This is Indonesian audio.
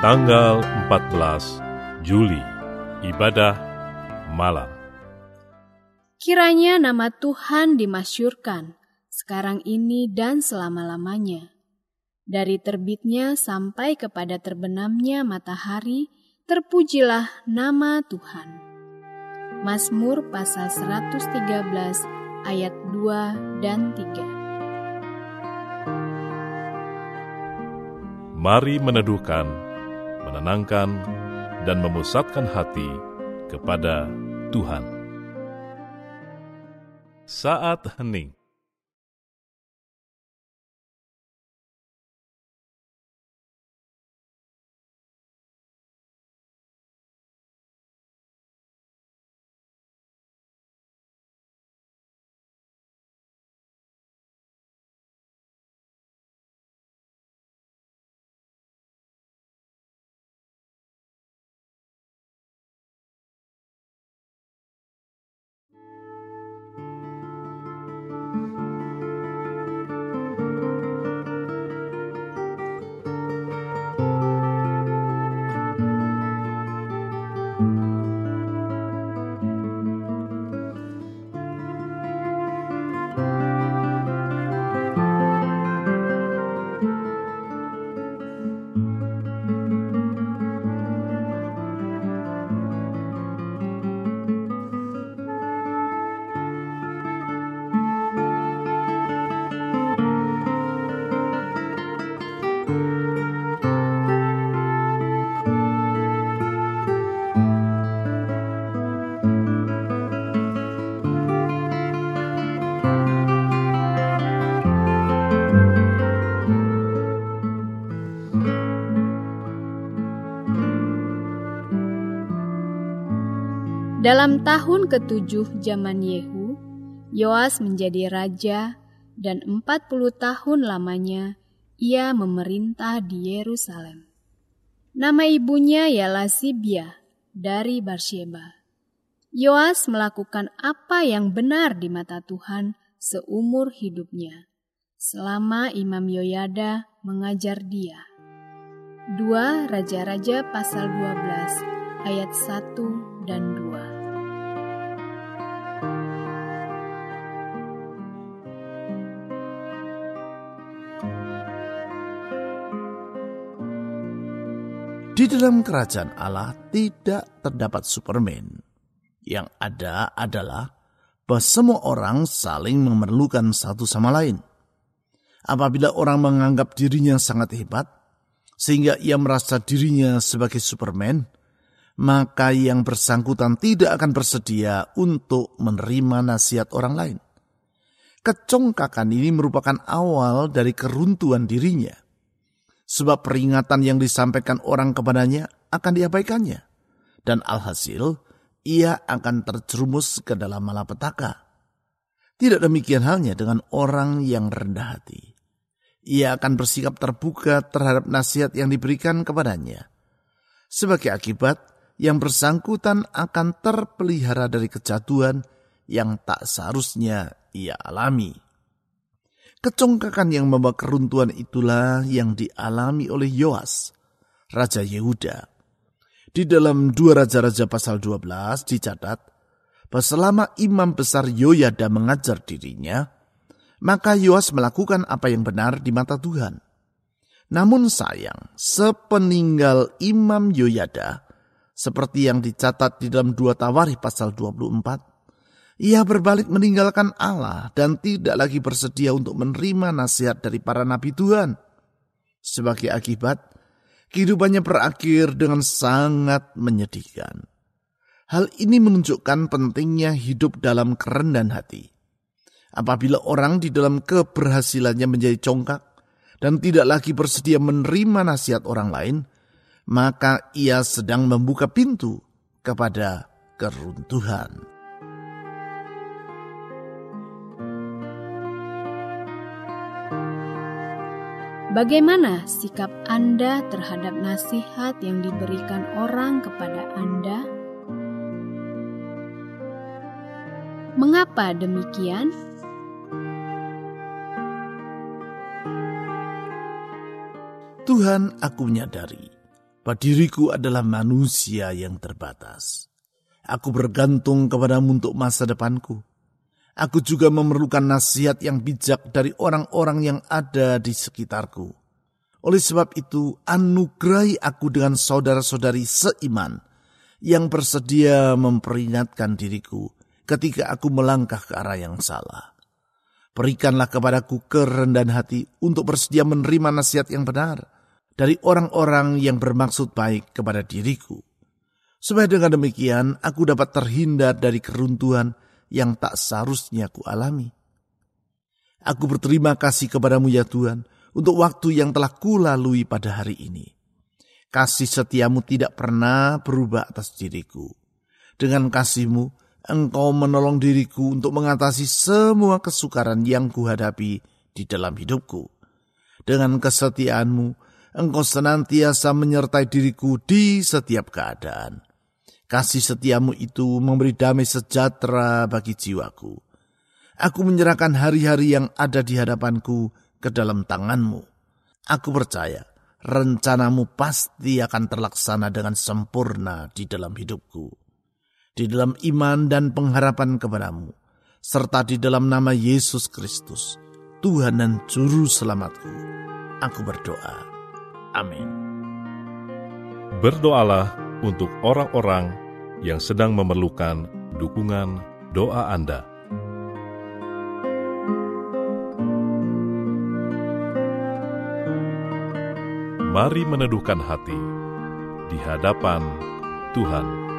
tanggal 14 Juli, ibadah malam. Kiranya nama Tuhan dimasyurkan sekarang ini dan selama-lamanya. Dari terbitnya sampai kepada terbenamnya matahari, terpujilah nama Tuhan. Mazmur pasal 113 ayat 2 dan 3. Mari meneduhkan, menenangkan, dan memusatkan hati kepada Tuhan. Saat hening Dalam tahun ketujuh zaman Yehu, Yoas menjadi raja dan empat puluh tahun lamanya ia memerintah di Yerusalem. Nama ibunya ialah Sibia dari Barsheba. Yoas melakukan apa yang benar di mata Tuhan seumur hidupnya, selama Imam Yoyada mengajar dia. Dua Raja-Raja pasal 12 ayat 1 dan 2. Di dalam kerajaan Allah tidak terdapat Superman. Yang ada adalah bahwa semua orang saling memerlukan satu sama lain. Apabila orang menganggap dirinya sangat hebat, sehingga ia merasa dirinya sebagai Superman, maka yang bersangkutan tidak akan bersedia untuk menerima nasihat orang lain. Kecongkakan ini merupakan awal dari keruntuhan dirinya sebab peringatan yang disampaikan orang kepadanya akan diabaikannya. Dan alhasil, ia akan terjerumus ke dalam malapetaka. Tidak demikian halnya dengan orang yang rendah hati. Ia akan bersikap terbuka terhadap nasihat yang diberikan kepadanya. Sebagai akibat, yang bersangkutan akan terpelihara dari kejatuhan yang tak seharusnya ia alami. Kecongkakan yang membawa keruntuhan itulah yang dialami oleh Yoas, Raja Yehuda. Di dalam dua Raja-Raja pasal 12 dicatat, selama imam besar Yoyada mengajar dirinya, maka Yoas melakukan apa yang benar di mata Tuhan. Namun sayang, sepeninggal imam Yoyada, seperti yang dicatat di dalam dua Tawarih pasal 24, ia berbalik meninggalkan Allah dan tidak lagi bersedia untuk menerima nasihat dari para nabi Tuhan. Sebagai akibat, kehidupannya berakhir dengan sangat menyedihkan. Hal ini menunjukkan pentingnya hidup dalam kerendahan hati. Apabila orang di dalam keberhasilannya menjadi congkak dan tidak lagi bersedia menerima nasihat orang lain, maka ia sedang membuka pintu kepada keruntuhan. Bagaimana sikap Anda terhadap nasihat yang diberikan orang kepada Anda? Mengapa demikian? Tuhan, aku menyadari bahwa diriku adalah manusia yang terbatas. Aku bergantung kepadamu untuk masa depanku. Aku juga memerlukan nasihat yang bijak dari orang-orang yang ada di sekitarku. Oleh sebab itu, anugerahi aku dengan saudara-saudari seiman yang bersedia memperingatkan diriku ketika aku melangkah ke arah yang salah. Berikanlah kepadaku kerendahan hati untuk bersedia menerima nasihat yang benar dari orang-orang yang bermaksud baik kepada diriku supaya dengan demikian aku dapat terhindar dari keruntuhan yang tak seharusnya ku alami. Aku berterima kasih kepadamu ya Tuhan untuk waktu yang telah kulalui pada hari ini. Kasih setiamu tidak pernah berubah atas diriku. Dengan kasihmu, engkau menolong diriku untuk mengatasi semua kesukaran yang kuhadapi di dalam hidupku. Dengan kesetiaanmu, engkau senantiasa menyertai diriku di setiap keadaan. Kasih setiamu itu memberi damai sejahtera bagi jiwaku. Aku menyerahkan hari-hari yang ada di hadapanku ke dalam tanganmu. Aku percaya rencanamu pasti akan terlaksana dengan sempurna di dalam hidupku. Di dalam iman dan pengharapan kepadamu, serta di dalam nama Yesus Kristus, Tuhan dan Juru Selamatku. Aku berdoa. Amin. Berdoalah untuk orang-orang yang sedang memerlukan dukungan doa Anda. Mari meneduhkan hati di hadapan Tuhan.